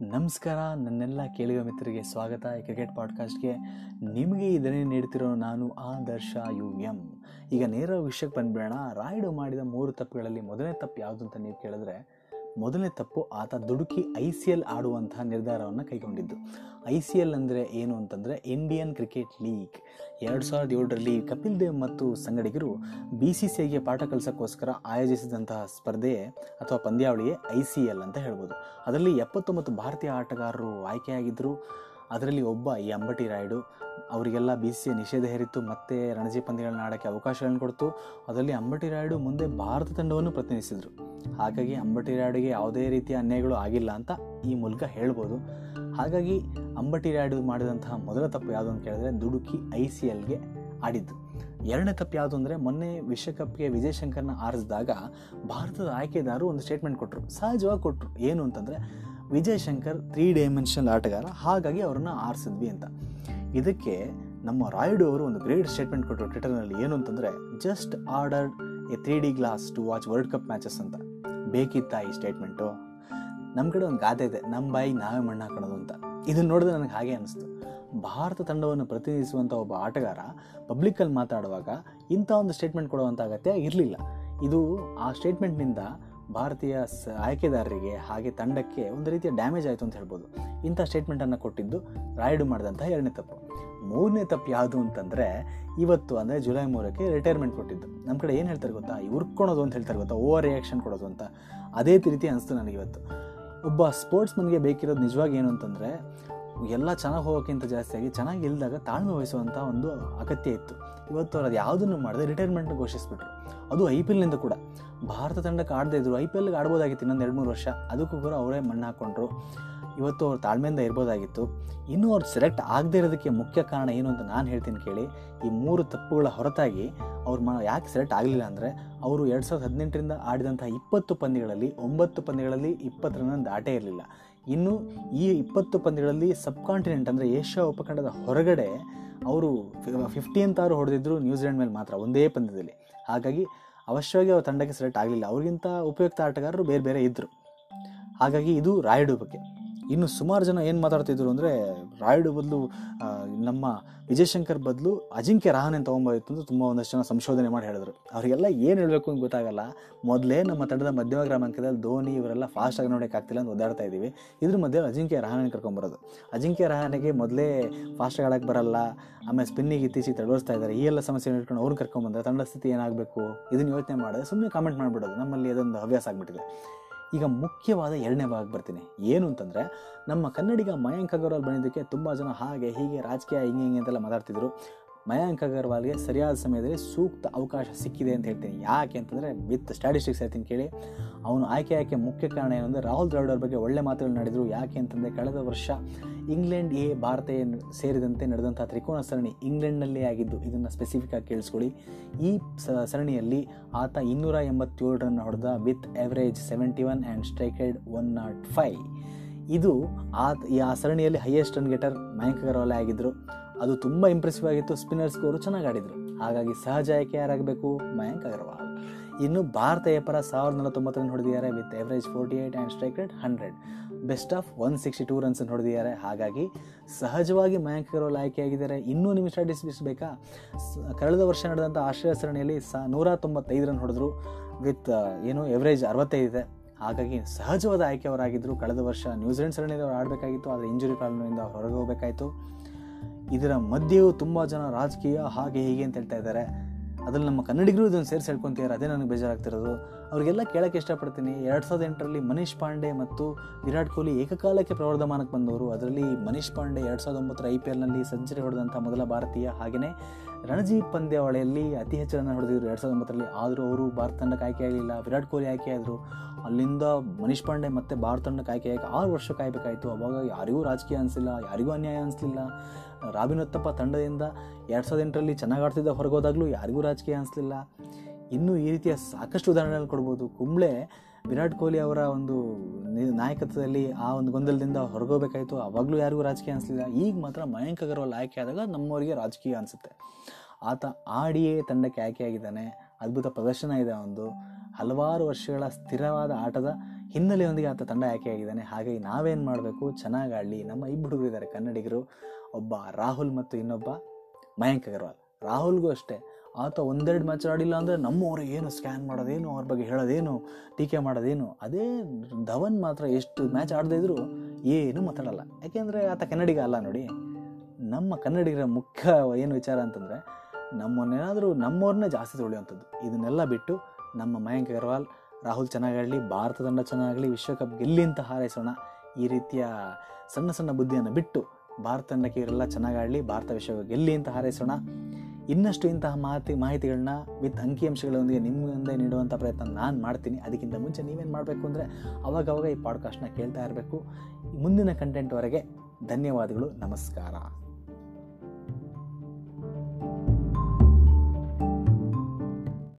ನಮಸ್ಕಾರ, ನನ್ನೆಲ್ಲ ಕೇಳುವ ಮಿತ್ರರಿಗೆ ಸ್ವಾಗತ ಈ ಕ್ರಿಕೆಟ್ ಪಾಡ್ಕಾಸ್ಟ್ಗೆ ನಿಮಗೆ ಇದನ್ನೇ ನೀಡ್ತಿರೋ ನಾನು ಆದರ್ಶ ಯು ಎಂ. ಈಗ ನೇರ ವಿಷಯಕ್ಕೆ ಬಂದ್ಬಿಡೋಣ. ರಾಯ್ಡು ಮಾಡಿದ ಮೂರು ತಪ್ಪುಗಳಲ್ಲಿ ಮೊದಲನೇ ತಪ್ಪು ಯಾವುದು ಅಂತ ನೀವು ಕೇಳಿದ್ರೆ, ಮೊದಲನೇ ತಪ್ಪು ಆತ ದುಡುಕಿ ಐ ಸಿ ಎಲ್ ಆಡುವಂತಹ ನಿರ್ಧಾರವನ್ನು ಕೈಗೊಂಡಿದ್ದು. ಐ ಸಿ ಎಲ್ ಅಂದರೆ ಏನು ಅಂತಂದರೆ ಇಂಡಿಯನ್ ಕ್ರಿಕೆಟ್ ಲೀಗ್ ಎರಡು ಸಾವಿರದ ಏಳರಲ್ಲಿ ಕಪಿಲ್ ದೇವ್ ಮತ್ತು ಸಂಗಡಿಗರು ಬಿ ಸಿ ಸಿ ಐಗೆ ಪಾಠ ಕಲಿಸೋಕ್ಕೋಸ್ಕರ ಆಯೋಜಿಸಿದಂತಹ ಸ್ಪರ್ಧೆಯೇ ಅಥವಾ ಪಂದ್ಯಾವಳಿಯೇ ಐ ಸಿ ಎಲ್ ಅಂತ ಹೇಳ್ಬೋದು. ಅದರಲ್ಲಿ ಎಪ್ಪತ್ತೊಂಬತ್ತು ಭಾರತೀಯ ಆಟಗಾರರು ಆಯ್ಕೆಯಾಗಿದ್ದರು ಅದರಲ್ಲಿ ಒಬ್ಬ ಈ ಅಂಬಟಿ ರಾಯ್ಡು. ಅವರಿಗೆಲ್ಲ ಬಿ ಸಿ ನಿಷೇಧ ಹೇರಿತ್ತು. ಮತ್ತು ರಣಜಿ ಪಂದ್ಯಗಳನ್ನ ಆಡೋಕ್ಕೆ ಅವಕಾಶಗಳನ್ನು ಕೊಡ್ತು. ಅದರಲ್ಲಿ ಅಂಬಟಿ ರಾಯ್ಡು ಮುಂದೆ ಭಾರತ ತಂಡವನ್ನು ಪ್ರತಿನಿಧಿಸಿದರು. ಹಾಗಾಗಿ ಅಂಬಟಿ ರಾಯ್ಡಿಗೆ ಯಾವುದೇ ರೀತಿಯ ಅನ್ಯಾಯಗಳು ಆಗಿಲ್ಲ ಅಂತ ಈ ಮೂಲಕ ಹೇಳ್ಬೋದು. ಹಾಗಾಗಿ ಅಂಬಟಿ ರಾಯ್ಡು ಮಾಡಿದಂತಹ ಮೊದಲ ತಪ್ಪು ಯಾವುದು ಅಂತ ಕೇಳಿದ್ರೆ ದುಡುಕಿ ಐ ಸಿ ಎಲ್ಗೆ ಆಡಿದ್ದು. ಎರಡನೇ ತಪ್ಪು ಯಾವುದು ಅಂದರೆ ಮೊನ್ನೆ ವಿಶ್ವಕಪ್ಗೆ ವಿಜಯ್ ಶಂಕರ್ನ ಆರಿಸಿದಾಗ ಭಾರತದ ಆಯ್ಕೆದಾರರು ಒಂದು ಸ್ಟೇಟ್ಮೆಂಟ್ ಕೊಟ್ಟರು ಸಹಜವಾಗಿ ಕೊಟ್ಟರು ಏನು ಅಂತಂದರೆ ವಿಜಯ್ ಶಂಕರ್ ತ್ರೀ ಡೈಮೆನ್ಷನಲ್ ಆಟಗಾರ, ಹಾಗಾಗಿ ಅವ್ರನ್ನ ಆರಿಸಿದ್ವಿ ಅಂತ. ಇದಕ್ಕೆ ನಮ್ಮ ರಾಯ್ಡು ಅವರು ಒಂದು ಗ್ರೇಟ್ ಸ್ಟೇಟ್ಮೆಂಟ್ ಕೊಟ್ಟರು ಟ್ವಿಟರ್ನಲ್ಲಿ ಏನು ಅಂತಂದರೆ just order a three D glass to watch World Cup matches ಅಂತ. ಬೇಕಿತ್ತಾ ಈ ಸ್ಟೇಟ್ಮೆಂಟು ನಮ್ಮ ಕಡೆ ಒಂದು ಗಾದೆ ಇದೆ ನಮ್ಮ ಬಾಯಿಗೆ ನಾವೇ ಮಣ್ಣು ಹಾಕೋದು ಅಂತ. ಇದನ್ನು ನೋಡಿದ್ರೆ ನನಗೆ ಹಾಗೆ ಅನಿಸ್ತು. ಭಾರತ ತಂಡವನ್ನು ಪ್ರತಿನಿಧಿಸುವಂಥ ಒಬ್ಬ ಆಟಗಾರ ಪಬ್ಲಿಕಲ್ಲಿ ಮಾತಾಡುವಾಗ ಇಂಥ ಒಂದು ಸ್ಟೇಟ್ಮೆಂಟ್ ಕೊಡುವಂಥ ಅಗತ್ಯ ಇರಲಿಲ್ಲ. ಇದು ಆ ಸ್ಟೇಟ್ಮೆಂಟ್ನಿಂದ ಭಾರತೀಯ ಸ, ಆಯ್ಕೆದಾರರಿಗೆ ಹಾಗೆ ತಂಡಕ್ಕೆ ಒಂದು ರೀತಿಯ ಡ್ಯಾಮೇಜ್ ಆಯಿತು ಅಂತ ಹೇಳ್ಬೋದು. ಇಂಥ ಸ್ಟೇಟ್ಮೆಂಟನ್ನು ಕೊಟ್ಟಿದ್ದು ರಾಯ್ಡು ಮಾಡಿದಂಥ ಎರಡನೇ ತಪ್ಪು. ಮೂರನೇ ತಪ್ಪು ಯಾವುದು ಅಂತಂದರೆ ಇವತ್ತು ಅಂದರೆ ಜುಲೈ ಮೂರಕ್ಕೆ ರಿಟೈರ್ಮೆಂಟ್ ಕೊಟ್ಟಿದ್ದು. ನಮ್ಮ ಕಡೆ ಏನು ಹೇಳ್ತಾರೆ ಗೊತ್ತಾ? ಉರ್ಕೊಳೋದು ಅಂತ ಹೇಳ್ತಾರೆ ಗೊತ್ತಾ? ಓವರ್ ರಿಯಾಕ್ಷನ್ ಕೊಡೋದು ಅಂತ. ಅದೇ ರೀತಿ ಅನಿಸ್ತು ನನಗೆ ಇವತ್ತು. ಒಬ್ಬ ಸ್ಪೋರ್ಟ್ಸ್ ಮನ್ಗೆ ಬೇಕಿರೋದು ನಿಜವಾಗಿ ಏನು ಅಂತಂದರೆ, ಎಲ್ಲ ಚೆನ್ನಾಗಿ ಹೋಗೋಕ್ಕಿಂತ ಜಾಸ್ತಿಯಾಗಿ ಚೆನ್ನಾಗಿ ಇಲ್ದಾಗ ತಾಳ್ಮೆ ವಹಿಸುವಂಥ ಒಂದು ಅಗತ್ಯ ಇತ್ತು. ಇವತ್ತು ಅವ್ರು ಅದು ಯಾವುದನ್ನು ಮಾಡದೆ ರಿಟೈರ್ಮೆಂಟ್ನ ಘೋಷಿಸ್ಬಿಟ್ರು. ಅದು ಐ ಪಿ ಎಲ್ನಿಂದ ಕೂಡ. ಭಾರತ ತಂಡಕ್ಕೆ ಆಡದೇ ಇದ್ರು, ಐ ಪಿ ಎಲ್ಗೆ ಆಡ್ಬೋದಾಗಿತ್ತು ಇನ್ನೊಂದು ಎರಡು ಮೂರು ವರ್ಷ. ಅದಕ್ಕೂ ಕೂಡ ಅವರೇ ಮಣ್ಣು ಹಾಕ್ಕೊಂಡ್ರು ಇವತ್ತು ಅವ್ರು ತಾಳ್ಮೆಯಿಂದ ಇರ್ಬೋದಾಗಿತ್ತು. ಇನ್ನೂ ಅವ್ರು ಸೆಲೆಕ್ಟ್ ಆಗದೇ ಇರೋದಕ್ಕೆ ಮುಖ್ಯ ಕಾರಣ ಏನು ಅಂತ ನಾನು ಹೇಳ್ತೀನಿ ಕೇಳಿ. ಈ ಮೂರು ತಪ್ಪುಗಳ ಹೊರತಾಗಿ ಅವ್ರು ಮ ಯಾಕೆ ಸೆಲೆಕ್ಟ್ ಆಗಲಿಲ್ಲ ಅಂದರೆ ಅವರು ಎರಡು ಸಾವಿರದ ಹದಿನೆಂಟರಿಂದ ಆಡಿದಂಥ ಇಪ್ಪತ್ತು ಪಂದ್ಯಗಳಲ್ಲಿ ಒಂಬತ್ತು ಪಂದ್ಯಗಳಲ್ಲಿ ಇಪ್ಪತ್ತು ರನ್ ದಾಟೇ ಇರಲಿಲ್ಲ. ಇನ್ನು ಈ ಇಪ್ಪತ್ತು ಪಂದ್ಯಗಳಲ್ಲಿ ಸಬ್ ಕಾಂಟಿನೆಂಟ್ ಅಂದರೆ ಏಷ್ಯಾ ಉಪಖಂಡದ ಹೊರಗಡೆ ಅವರು ಫಿಫ್ಟೀನ್ ಆರು ಹೊಡೆದಿದ್ದರು ನ್ಯೂಜಿಲೆಂಡ್ ಮೇಲೆ ಮಾತ್ರ ಒಂದೇ ಪಂದ್ಯದಲ್ಲಿ. ಹಾಗಾಗಿ ಅವಶ್ಯವಾಗಿ ಅವ್ರ ತಂಡಕ್ಕೆ ಸೆಲೆಕ್ಟ್ ಆಗಲಿಲ್ಲ. ಅವ್ರಿಗಿಂತ ಉಪಯುಕ್ತ ಆಟಗಾರರು ಬೇರೆ ಬೇರೆ ಇದ್ದರು ಹಾಗಾಗಿ ಇದು ರಾಯುಡು ಬಗ್ಗೆ ಇನ್ನು ಸುಮಾರು ಜನ ಏನು ಮಾತಾಡ್ತಿದ್ರು ಅಂದರೆ, ರಾಯುಡು ಬದಲು ನಮ್ಮ ವಿಜಯಶಂಕರ್ ಬದಲು ಅಜಿಂಕ್ಯ ರಹಾನೆ ತೊಗೊಂಬೋದಿತ್ತು ಅಂತ ತುಂಬ ಒಂದಷ್ಟು ಜನ ಸಂಶೋಧನೆ ಮಾಡಿ ಹೇಳಿದ್ರು. ಅವರಿಗೆಲ್ಲ ಏನು ಹೇಳಬೇಕು ಅಂತ ಗೊತ್ತಾಗಲ್ಲ. ಮೊದಲೇ ನಮ್ಮ ತಂಡದ ಮಧ್ಯಮ ಕ್ರಮಾಂಕದಲ್ಲಿ ಧೋನಿ ಇವರೆಲ್ಲ ಫಾಸ್ಟಾಗಿ ನೋಡೋಕ್ಕಾಗ್ತಿಲ್ಲ ಅಂತ ಓದಾಡ್ತಾ ಇದ್ದೀವಿ. ಇದ್ರ ಮಧ್ಯೆ ಅಜಿಂಕ್ಯ ರಹಾನೆ ಕರ್ಕೊಂಬರೋದು ಅಜಿಂಕ್ಯ ರಹಾನೆಗೆ ಮೊದಲೇ ಫಾಸ್ಟಾಗಿ ಆಡೋಕ್ಕೆ ಬರಲ್ಲ. ಆಮೇಲೆ ಸ್ಪಿನ್ನಿಗೆ ಇತ್ತೀಚೆಗೆ ತಡೋರಿಸ್ತಾ ಇದ್ದಾರೆ. ಈ ಎಲ್ಲ ಸಮಸ್ಯೆ ಇಟ್ಕೊಂಡು ಅವ್ರನ್ನ ಕರ್ಕೊಂಬಂದ್ರೆ ತಂಡ ಸ್ಥಿತಿ ಏನಾಗಬೇಕು? ಇದನ್ನು ಯೋಚನೆ ಮಾಡಿದ್ರೆ ಸುಮ್ಮನೆ ಕಾಮೆಂಟ್ ಮಾಡಿಬಿಡೋದು. ನಮ್ಮಲ್ಲಿ ಅದೊಂದು ಹವ್ಯಾಸ ಆಗಿಬಿಟ್ಟಿದೆ. ಈಗ ಮುಖ್ಯವಾದ ಎರಡನೇ ಭಾಗ ಬರ್ತೀನಿ. ಏನು ಅಂತಂದರೆ, ನಮ್ಮ ಕನ್ನಡಿಗ ಮಯಾಂಕ್ ಅಗರ್ವಾಲ್ ಬಂದಿದ್ದಕ್ಕೆ ತುಂಬ ಜನ ಹಾಗೆ ಹೀಗೆ ರಾಜಕೀಯ ಹಿಂಗೆ ಹಿಂಗೆ ಅಂತೆಲ್ಲ ಮಾತಾಡ್ತಿದ್ರು. ಮಯಾಂಕ್ ಅಗರ್ವಾಲ್ಗೆ ಸರಿಯಾದ ಸಮಯದಲ್ಲಿ ಸೂಕ್ತ ಅವಕಾಶ ಸಿಕ್ಕಿದೆ ಅಂತ ಹೇಳ್ತೀನಿ. ಯಾಕೆ ಅಂತಂದರೆ ವಿತ್ ಸ್ಟ್ಯಾಟಿಸ್ಟಿಕ್ಸ್ ಹೇಳ್ತೀನಿ ಕೇಳಿ. ಅವನು ಆಯ್ಕೆ ಆಯ್ಕೆ ಮುಖ್ಯ ಕಾರಣ ಏನಂದರೆ ರಾಹುಲ್ ದ್ರಾವಿಡ್ ಅವ್ರ ಬಗ್ಗೆ ಒಳ್ಳೆ ಮಾತುಗಳು ನಡೆದರು. ಯಾಕೆ ಅಂತಂದರೆ ಕಳೆದ ವರ್ಷ ಇಂಗ್ಲೆಂಡ್ ಎ ಭಾರತ ಸೇರಿದಂತೆ ನಡೆದಂಥ ತ್ರಿಕೋನ ಸರಣಿ ಇಂಗ್ಲೆಂಡ್ನಲ್ಲೇ ಆಗಿದ್ದು. ಇದನ್ನು ಸ್ಪೆಸಿಫಿಕ್ ಆಗಿ ಕೇಳಿಸ್ಕೊಳ್ಳಿ. ಈ ಸರಣಿಯಲ್ಲಿ ಆತ ಇನ್ನೂರ ಎಂಬತ್ತೇಳು ರನ್ ಹೊಡೆದ with average seventy one and strike rate one naught five ಇದು ಆ ಆ ಸರಣಿಯಲ್ಲಿ highest run getter Mayank Agarwal ಆಗಿದ್ದರು ಅದು ತುಂಬ ಇಂಪ್ರೆಸಿವ್ ಆಗಿತ್ತು. ಸ್ಪಿನ್ನರ್ಸ್ಗೂ ಅವರು ಚೆನ್ನಾಗಿ ಆಡಿದರು. ಹಾಗಾಗಿ ಸಹಜ ಆಯ್ಕೆ ಯಾರಾಗಬೇಕು? ಮಯಾಂಕ್ ಅಗರ್ವಾಲ್. ಇನ್ನು ಭಾರತ ಪರ ಸಾವಿರದ ನಲವತ್ತೊಂಬತ್ತು ರನ್ ಹೊಡೆದಿದ್ದಾರೆ with average forty eight and strike rate hundred best of one sixty two ರನ್ಸನ್ನು ಹೊಡೆದಿದ್ದಾರೆ. ಹಾಗಾಗಿ ಸಹಜವಾಗಿ ಮಯಾಂಕ್ ಅಗರ್ವಾಲ್ ಆಯ್ಕೆಯಾಗಿದ್ದಾರೆ. ಇನ್ನೂ ನಿಮಿಷ ಸ್ಟ್ಯಾಟಿಸ್ಟಿಕ್ಸ್ ಬೇಕಾ? ಕಳೆದ ವರ್ಷ ನಡೆದಂಥ ಆಶ್ರಯ ಸರಣಿಯಲ್ಲಿ ಸ, ನೂರ ತೊಂಬತ್ತೈದು ರನ್ ಹೊಡೆದ್ರು. ವಿತ್ ಏನು ಎವರೇಜ್ ಅರವತ್ತೈದಿದೆ ಹಾಗಾಗಿ ಸಹಜವಾದ ಆಯ್ಕೆ ಅವರಾಗಿದ್ದರು ಕಳೆದ ವರ್ಷ ನ್ಯೂಜಿಲೆಂಡ್ ಸರಣಿಯಲ್ಲಿ ಅವರು ಆಡಬೇಕಾಗಿತ್ತು, ಆದರೆ ಇಂಜುರಿ ಕಾರಣದಿಂದ ಹೊರಗೆ ಹೋಗಬೇಕಾಯಿತು. ಇದರ ಮಧ್ಯೆಯೂ ತುಂಬ ಜನ ರಾಜಕೀಯ ಹಾಗೆ ಹೀಗೆ ಅಂತ ಹೇಳ್ತಾ ಇದ್ದಾರೆ. ಅದರಲ್ಲಿ ನಮ್ಮ ಕನ್ನಡಿಗರು ಇದನ್ನು ಸೇರಿಸಿ ಹೇಳ್ಕೊತಿದ್ದಾರೆ, ಅದೇ ನನಗೆ ಬೇಜಾರಾಗ್ತಿರೋದು. ಅವರಿಗೆಲ್ಲ ಕೇಳೋಕ್ಕೆ ಇಷ್ಟಪಡ್ತೀನಿ. ಎರಡು ಸಾವಿರದ ಎಂಟರಲ್ಲಿ ಮನೀಶ್ ಪಾಂಡೆ ಮತ್ತು ವಿರಾಟ್ ಕೊಹ್ಲಿ ಏಕಕಾಲಕ್ಕೆ ಪ್ರವರ್ಧಮಾನಕ್ಕೆ ಬಂದವರು. ಅದರಲ್ಲಿ ಮನೀಶ್ ಪಾಂಡೆ ಎರಡು ಸಾವಿರದ ಒಂಬತ್ತರ ಐ ಪಿ ಎಲ್ನಲ್ಲಿ ಸೆಂಚುರಿ ಹೊಡೆದಂಥ ಮೊದಲ ಭಾರತೀಯ. ಹಾಗೆಯೇ ರಣಜಿ ಪಂದ್ಯಾವಳಿಯಲ್ಲಿ ಅತಿ ಹೆಚ್ಚು ರನ್ ಹೊಡೆದಿದ್ರು ಎರಡು ಸಾವಿರದ ಒಂಬತ್ತರಲ್ಲಿ. ಆದರೂ ಅವರು ಭಾರತ ತಂಡಕ್ಕೆ ಆಯ್ಕೆ ಆಗಲಿಲ್ಲ. ವಿರಾಟ್ ಕೊಹ್ಲಿ ಆಯ್ಕೆ ಆದರು. ಅಲ್ಲಿಂದ ಮನೀಶ್ ಪಾಂಡೆ ಮತ್ತು ಭಾರತ ತಂಡಕ್ಕೆ ಆಯ್ಕೆ ಆಗಿ ಆರು ವರ್ಷ ಕಾಯಬೇಕಾಯಿತು. ಅವಾಗ ಯಾರಿಗೂ ರಾಜಕೀಯ ಅನಿಸಿಲ್ಲ, ಯಾರಿಗೂ ಅನ್ಯಾಯ ಅನಿಸ್ಲಿಲ್ಲ. ರಾಬಿನ್ ಉತ್ತಪ್ಪ ತಂಡದಿಂದ ಎರಡು ಸಾವಿರದ ಎಂಟರಲ್ಲಿ ಚೆನ್ನಾಗಿ ಆಡ್ತಿದ್ದ ಹೊರಗೋದಾಗಲೂ ಯಾರಿಗೂ ರಾಜಕೀಯ ಅನಿಸ್ಲಿಲ್ಲ. ಇನ್ನೂ ಈ ರೀತಿಯ ಸಾಕಷ್ಟು ಉದಾಹರಣೆಗಳು ಕೊಡ್ಬೋದು. ಕುಂಬ್ಳೆ ವಿರಾಟ್ ಕೊಹ್ಲಿ ಅವರ ಒಂದು ನಾಯಕತ್ವದಲ್ಲಿ ಆ ಒಂದು ಗೊಂದಲದಿಂದ ಹೊರಗೋಬೇಕಾಯಿತು. ಆವಾಗಲೂ ಯಾರಿಗೂ ರಾಜಕೀಯ ಅನಿಸ್ಲಿಲ್ಲ. ಈಗ ಮಾತ್ರ ಮಯಾಂಕ್ ಅಗರ್ವಾಲ್ ಆಯ್ಕೆ ಆದಾಗ ನಮ್ಮವರಿಗೆ ರಾಜಕೀಯ ಅನಿಸುತ್ತೆ. ಆತ ಆಡಿಯೇ ತಂಡಕ್ಕೆ ಆಯ್ಕೆಯಾಗಿದ್ದಾನೆ ಅದ್ಭುತ ಪ್ರದರ್ಶನ ಇದೆ ಒಂದು. ಹಲವಾರು ವರ್ಷಗಳ ಸ್ಥಿರವಾದ ಆಟದ ಹಿನ್ನೆಲೆಯೊಂದಿಗೆ ಆತ ತಂಡ ಆಯ್ಕೆಯಾಗಿದ್ದಾನೆ ಹಾಗಾಗಿ ನಾವೇನು ಮಾಡಬೇಕು? ಚೆನ್ನಾಗಿ ಆಡಲಿ. ನಮ್ಮ ಇಬ್ಬರು ಹುಡುಗರಿದ್ದಾರೆ ಕನ್ನಡಿಗರು. ಒಬ್ಬ ರಾಹುಲ್ ಮತ್ತು ಇನ್ನೊಬ್ಬ ಮಯಾಂಕ್ ಅಗರ್ವಾಲ್. ರಾಹುಲ್ಗೂ ಅಷ್ಟೇ. ಆತ ಒಂದೆರಡು ಮ್ಯಾಚ್ ಆಡಿಲ್ಲ ಅಂದರೆ ನಮ್ಮವರು ಏನು ಸ್ಕ್ಯಾನ್ ಮಾಡೋದೇನು, ಅವ್ರ ಬಗ್ಗೆ ಹೇಳೋದೇನು, ಟೀಕೆ ಮಾಡೋದೇನು, ಅದೇ ಧವನ್ ಮಾತ್ರ ಎಷ್ಟು ಮ್ಯಾಚ್ ಆಡದೇ ಇದ್ರೂ ಏನು ಮಾತಾಡಲ್ಲ. ಯಾಕೆಂದರೆ ಆತ ಕನ್ನಡಿಗ ಅಲ್ಲ ನೋಡಿ. ನಮ್ಮ ಕನ್ನಡಿಗರ ಮುಖ್ಯ ಏನು ವಿಚಾರ ಅಂತಂದರೆ ನಮ್ಮನ್ನೇನಾದರೂ ನಮ್ಮವ್ರನ್ನೇ ಜಾಸ್ತಿ ತೊಳೆಯುವಂಥದ್ದು. ಇದನ್ನೆಲ್ಲ ಬಿಟ್ಟು ನಮ್ಮ ಮಯಾಂಕ್ ಅಗರ್ವಾಲ್, ರಾಹುಲ್ ಚೆನ್ನಾಗಾಡಲಿ ಭಾರತ ತಂಡ ಚೆನ್ನಾಗಲಿ ವಿಶ್ವಕಪ್ ಗೆಲ್ಲಿ ಅಂತ ಹಾರೈಸೋಣ ಈ ರೀತಿಯ ಸಣ್ಣ ಸಣ್ಣ ಬುದ್ಧಿಯನ್ನು ಬಿಟ್ಟು ಭಾರತ ತಂಡಕ್ಕೆ ಇವರೆಲ್ಲ ಚೆನ್ನಾಗಾಡಲಿ ಭಾರತ ವಿಶ್ವ ಗೆಲ್ಲಿ ಅಂತ ಹಾರೈಸೋಣ. ಇನ್ನಷ್ಟು ಇಂತಹ ಮಾಹಿತಿ ಮಾಹಿತಿಗಳನ್ನ ವಿತ್ ಅಂಕಿಅಂಶಗಳೊಂದಿಗೆ ನಿಮ್ಮ ಮುಂದೆ ನೀಡುವಂಥ ಪ್ರಯತ್ನ ನಾನು ಮಾಡ್ತೀನಿ. ಅದಕ್ಕಿಂತ ಮುಂಚೆ ನೀವೇನು ಮಾಡಬೇಕು ಅಂದರೆ ಅವಾಗವಾಗ ಈ ಪಾಡ್ಕಾಸ್ಟ್ನ ಕೇಳ್ತಾ ಇರಬೇಕು. ಮುಂದಿನ ಕಂಟೆಂಟ್ವರೆಗೆ ಧನ್ಯವಾದಗಳು. ನಮಸ್ಕಾರ.